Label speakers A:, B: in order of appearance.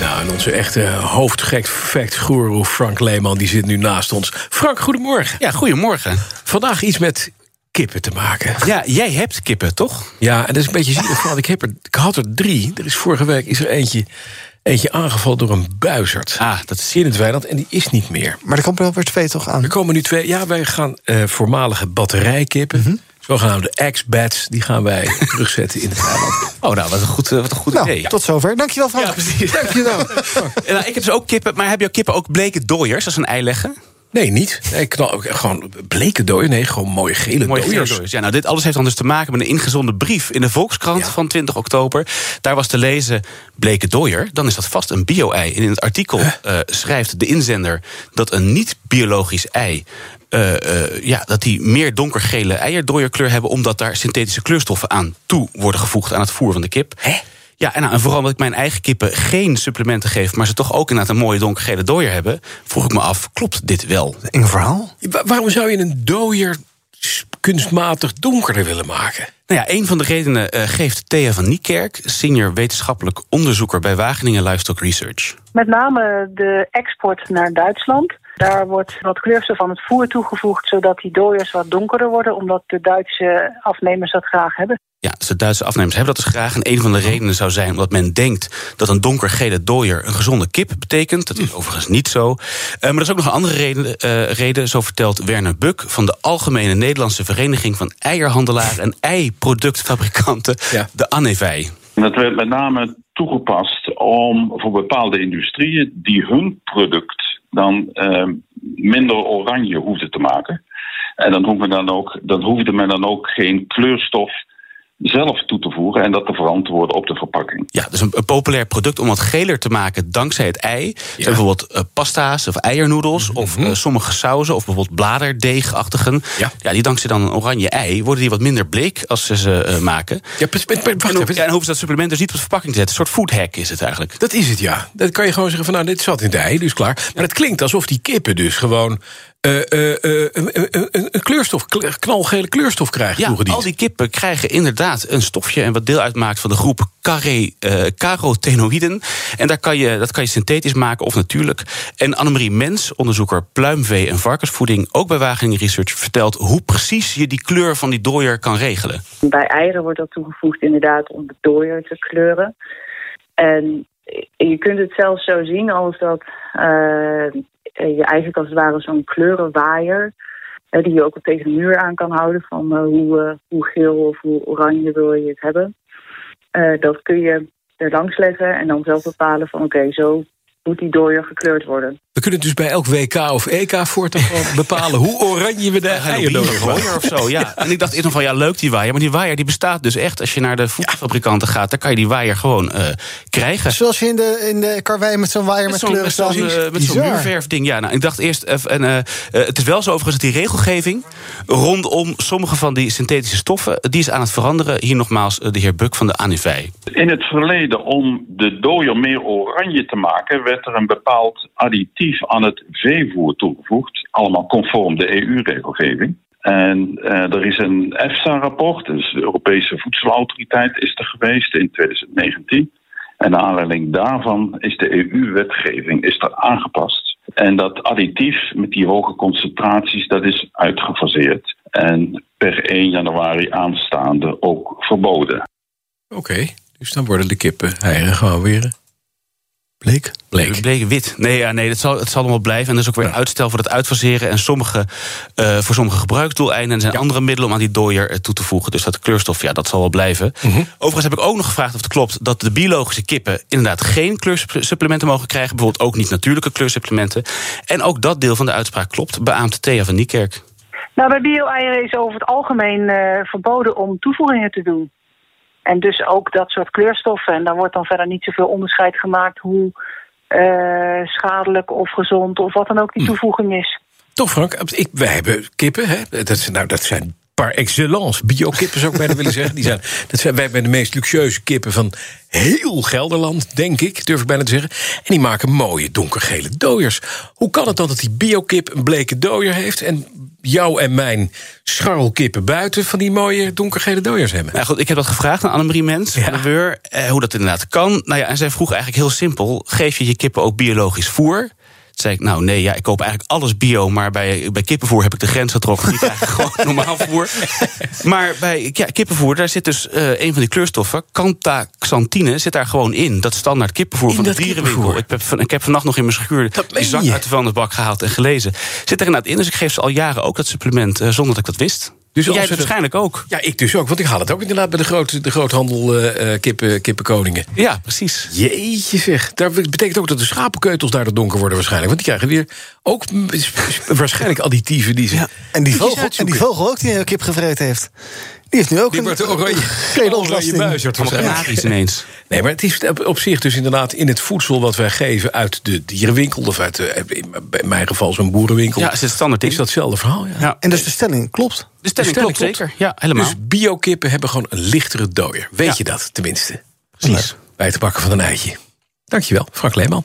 A: Nou, en onze echte hoofdgek fact Frank Leeman die zit nu naast ons. Frank, goedemorgen.
B: Ja, goedemorgen.
A: Vandaag iets met kippen te maken.
B: Ja, jij hebt kippen, toch?
A: Ja, en dat is een beetje zielig. want ik, heb er, ik had er drie. Er is vorige week is er eentje, eentje aangevallen door een buizerd.
B: Ah, dat is...
A: In het weiland en die is niet meer.
C: Maar er komen wel weer twee toch aan?
A: Er komen nu twee. Ja, wij gaan eh, voormalige batterijkippen...
B: Mhm.
A: Zogenaamde X-bats, die gaan wij terugzetten in het eiland.
B: Oh, nou, wat een goed, eh, wat een goed
C: Nou,
B: idee.
C: tot zover. Dankjewel, Frank.
B: Ja, precies.
C: Dankjewel.
B: Nou, ik heb dus ook kippen, maar heb jouw kippen ook bleke dooiers als een ei leggen?
A: Nee, niet. Nee, knal, gewoon bleke dooier. Nee, gewoon mooie gele
B: Mooie
A: dooiers.
B: dooiers. Ja, nou, dit alles heeft dan dus te maken met een ingezonden brief in de Volkskrant
A: Ja.
B: van 20 oktober. Daar was te lezen bleke dooier. Dan is dat vast een bio-ei. En in het artikel eh, schrijft de inzender dat een niet-biologisch ei. Eh, eh, ja, dat die meer donkergele eierdooierkleur hebben, omdat daar synthetische kleurstoffen aan toe worden gevoegd aan het voer van de kip.
A: Hè?
B: Ja, en, nou, en vooral omdat ik mijn eigen kippen geen supplementen geef, maar ze toch ook inderdaad een mooie donkergele dooier hebben, vroeg ik me af: klopt dit wel?
C: Eng verhaal.
A: Wa- waarom zou je een dooier kunstmatig donkerder willen maken?
B: Nou ja, een van de redenen eh, geeft Thea van Niekerk, senior wetenschappelijk onderzoeker bij Wageningen Livestock Research.
D: Met name de export naar Duitsland. Daar wordt wat kleurstof aan het voer toegevoegd, zodat die dooiers wat donkerder worden, omdat de Duitse afnemers dat graag hebben.
B: Ja, dus de Duitse afnemers hebben dat dus graag. En een van de redenen zou zijn omdat men denkt dat een donkergele dooier een gezonde kip betekent. Dat is overigens niet zo. Eh, maar er is ook nog een andere reden, eh, reden, zo vertelt Werner Buk van de Algemene Nederlandse Vereniging van Eierhandelaren en Eiproductfabrikanten,
A: Ja.
B: de ANEVI.
E: Dat werd met name toegepast om voor bepaalde industrieën die hun product dan eh, minder oranje hoefden te maken. En dan, hoefde dan, ook, dan hoefde men dan ook geen kleurstof zelf toe te voegen en dat te verantwoorden op de verpakking.
B: Ja, dus een, een populair product om wat geler te maken dankzij het ei. Zijn bijvoorbeeld eh, pasta's of eiernoedels of eh, sommige sauzen of bijvoorbeeld bladerdeegachtigen.
A: Ja.
B: die dankzij dan een oranje ei worden die wat minder bleek als ze ze eh, maken.
A: Ja, wacht
B: En, ja, en hoeven ze dat supplement dus niet op de verpakking te zetten. Een soort food hack is het eigenlijk.
A: Dat is het, ja. Dat kan je gewoon zeggen van, nou, dit zat in de ei, dus klaar. Maar het klinkt alsof die kippen dus gewoon eh, eh, eh, een, kleurstof, kl- knalgele kleurstof krijgen
B: Ja, al die kippen krijgen inderdaad een stofje... en wat deel uitmaakt van de groep eh, carotenoïden. En daar kan je, dat kan je synthetisch maken of natuurlijk. En Annemarie Mens, onderzoeker pluimvee en varkensvoeding... ook bij Wageningen Research, vertelt hoe precies je die kleur van die dooier kan regelen.
D: Bij eieren wordt dat toegevoegd inderdaad om de dooier te kleuren. En je kunt het zelfs zo zien als dat eh, je eigenlijk als het ware zo'n kleurenwaaier... eh, die je ook tegen de muur aan kan houden van eh, hoe, eh, hoe geel of hoe oranje wil je het hebben. Eh, dat kun je er langs leggen en dan zelf bepalen van oké, zo moet die dooier gekleurd worden.
A: We kunnen dus bij elk WK of EK voortaan bepalen hoe oranje we de eierdooier
B: gooier of zo, ja. En ik dacht eerst nog van, ja, leuk die waaier. Maar die waaier die bestaat dus echt. Als je naar de voedselfabrikanten gaat, dan kan je die waaier gewoon eh, krijgen.
C: Zoals je in de, in de karwei met zo'n waaier met,
B: zo'n-
C: kleuren
B: met zo'n,
C: staat.
B: eh, met zo'n
C: Bizar.
B: muurverfding. Ja, nou, ik dacht eerst. even- en, eh, eh, het is wel zo overigens dat die regelgeving rondom sommige van die synthetische stoffen. die is aan het veranderen. Hier nogmaals de heer Buk van de ANIVI.
E: In het verleden, om de dooier meer oranje te maken, werd er een bepaald additief aan het veevoer toegevoegd. Allemaal conform de EU-regelgeving. En eh, er is een EFSA-rapport, dus de Europese Voedselautoriteit, is er geweest in 2019. En naar aanleiding daarvan is de EU-wetgeving is aangepast. En dat additief met die hoge concentraties, dat is uitgefaseerd. En per 1 januari aanstaande ook verboden.
A: Oké, dus dan worden de kippen eieren gewoon weer bleek. Bleek.
B: Bleek wit. Nee, ja, nee het, zal, het zal allemaal blijven. En er is ook weer een uitstel voor het uitfaseren. En sommige, eh, voor sommige gebruiksdoeleinden. En er zijn andere middelen om aan die dooier eh, toe te voegen. Dus dat kleurstof, ja, dat zal wel blijven. Overigens heb ik ook nog gevraagd of het klopt dat de biologische kippen inderdaad geen kleursupplementen mogen krijgen. Bijvoorbeeld ook niet natuurlijke kleursupplementen. En ook dat deel van de uitspraak klopt, beaamt Thea van Niekerk.
D: Nou, bij bio-eieren is over het algemeen eh, verboden om toevoegingen te doen. En dus ook dat soort kleurstoffen. En daar wordt dan verder niet zoveel onderscheid gemaakt hoe eh, schadelijk of gezond of wat dan ook die toevoeging is.
A: Toch, Frank? Ik, wij hebben kippen, hè? Dat, nou, dat zijn par excellence biokippen, zou ik bijna willen zeggen. Die zijn, dat zijn, wij hebben de meest luxueuze kippen van heel Gelderland, denk ik, durf ik bijna te zeggen. En die maken mooie donkergele dooiers. Hoe kan het dan dat die biokip een bleke dooier heeft... en jou en mijn scharrelkippen buiten van die mooie donkergele dooiers hebben?
B: Nou goed, ik heb dat gevraagd aan Annemarie Mens van de Weur. Eh, hoe dat inderdaad kan. Nou ja, en zij vroeg eigenlijk heel simpel: geef je je kippen ook biologisch voer? Toen zei ik, nou nee, ja, ik koop eigenlijk alles bio... maar bij, bij kippenvoer heb ik de grens getrokken. Die krijgen gewoon normaal voer. Maar bij ja, kippenvoer, daar zit dus eh, een van die kleurstoffen... cantaxantine, zit daar gewoon in. Dat standaard kippenvoer
A: In
B: van de dierenwinkel. Ik heb, van- ik heb vannacht nog in mijn schuur
A: Dat
B: die zak
A: je?
B: uit de vuilnisbak gehaald en gelezen. Zit er inderdaad in, dus ik geef ze al jaren ook dat supplement... eh, zonder dat ik dat wist.
A: Dus
B: Dus jij
A: dat-
B: waarschijnlijk ook.
A: Ja, ik dus ook, want ik haal het ook inderdaad bij de, grote, de groothandel eh, eh, kippen, kippenkoningen.
B: Ja, precies.
A: Jeetje zeg. Dat betekent ook dat de schapenkeutels daardoor donker worden waarschijnlijk. Want die krijgen weer ook waarschijnlijk additieven die ze...
C: Ja, en, die vogel, en die vogel ook die een kip gevreten heeft. Die heeft nu ook
A: Die
C: een,
A: wordt oranje,
C: geen
A: oranje
B: ineens.
A: Nee, maar het is op, zich dus inderdaad in het voedsel wat wij geven uit de dierenwinkel... of uit, de, in mijn geval zo'n boerenwinkel...
B: Ja, is het standaard
A: is datzelfde verhaal. Ja.
B: Ja.
C: En dus de stelling klopt.
B: De stelling,
A: stelling
B: klopt,
A: klopt.
B: zeker. Ja, helemaal.
A: Dus biokippen hebben gewoon een lichtere dooier. Weet
B: Ja.
A: je dat tenminste?
B: Precies.
A: Bij het bakken van een eitje. Dankjewel, Frank Leeman.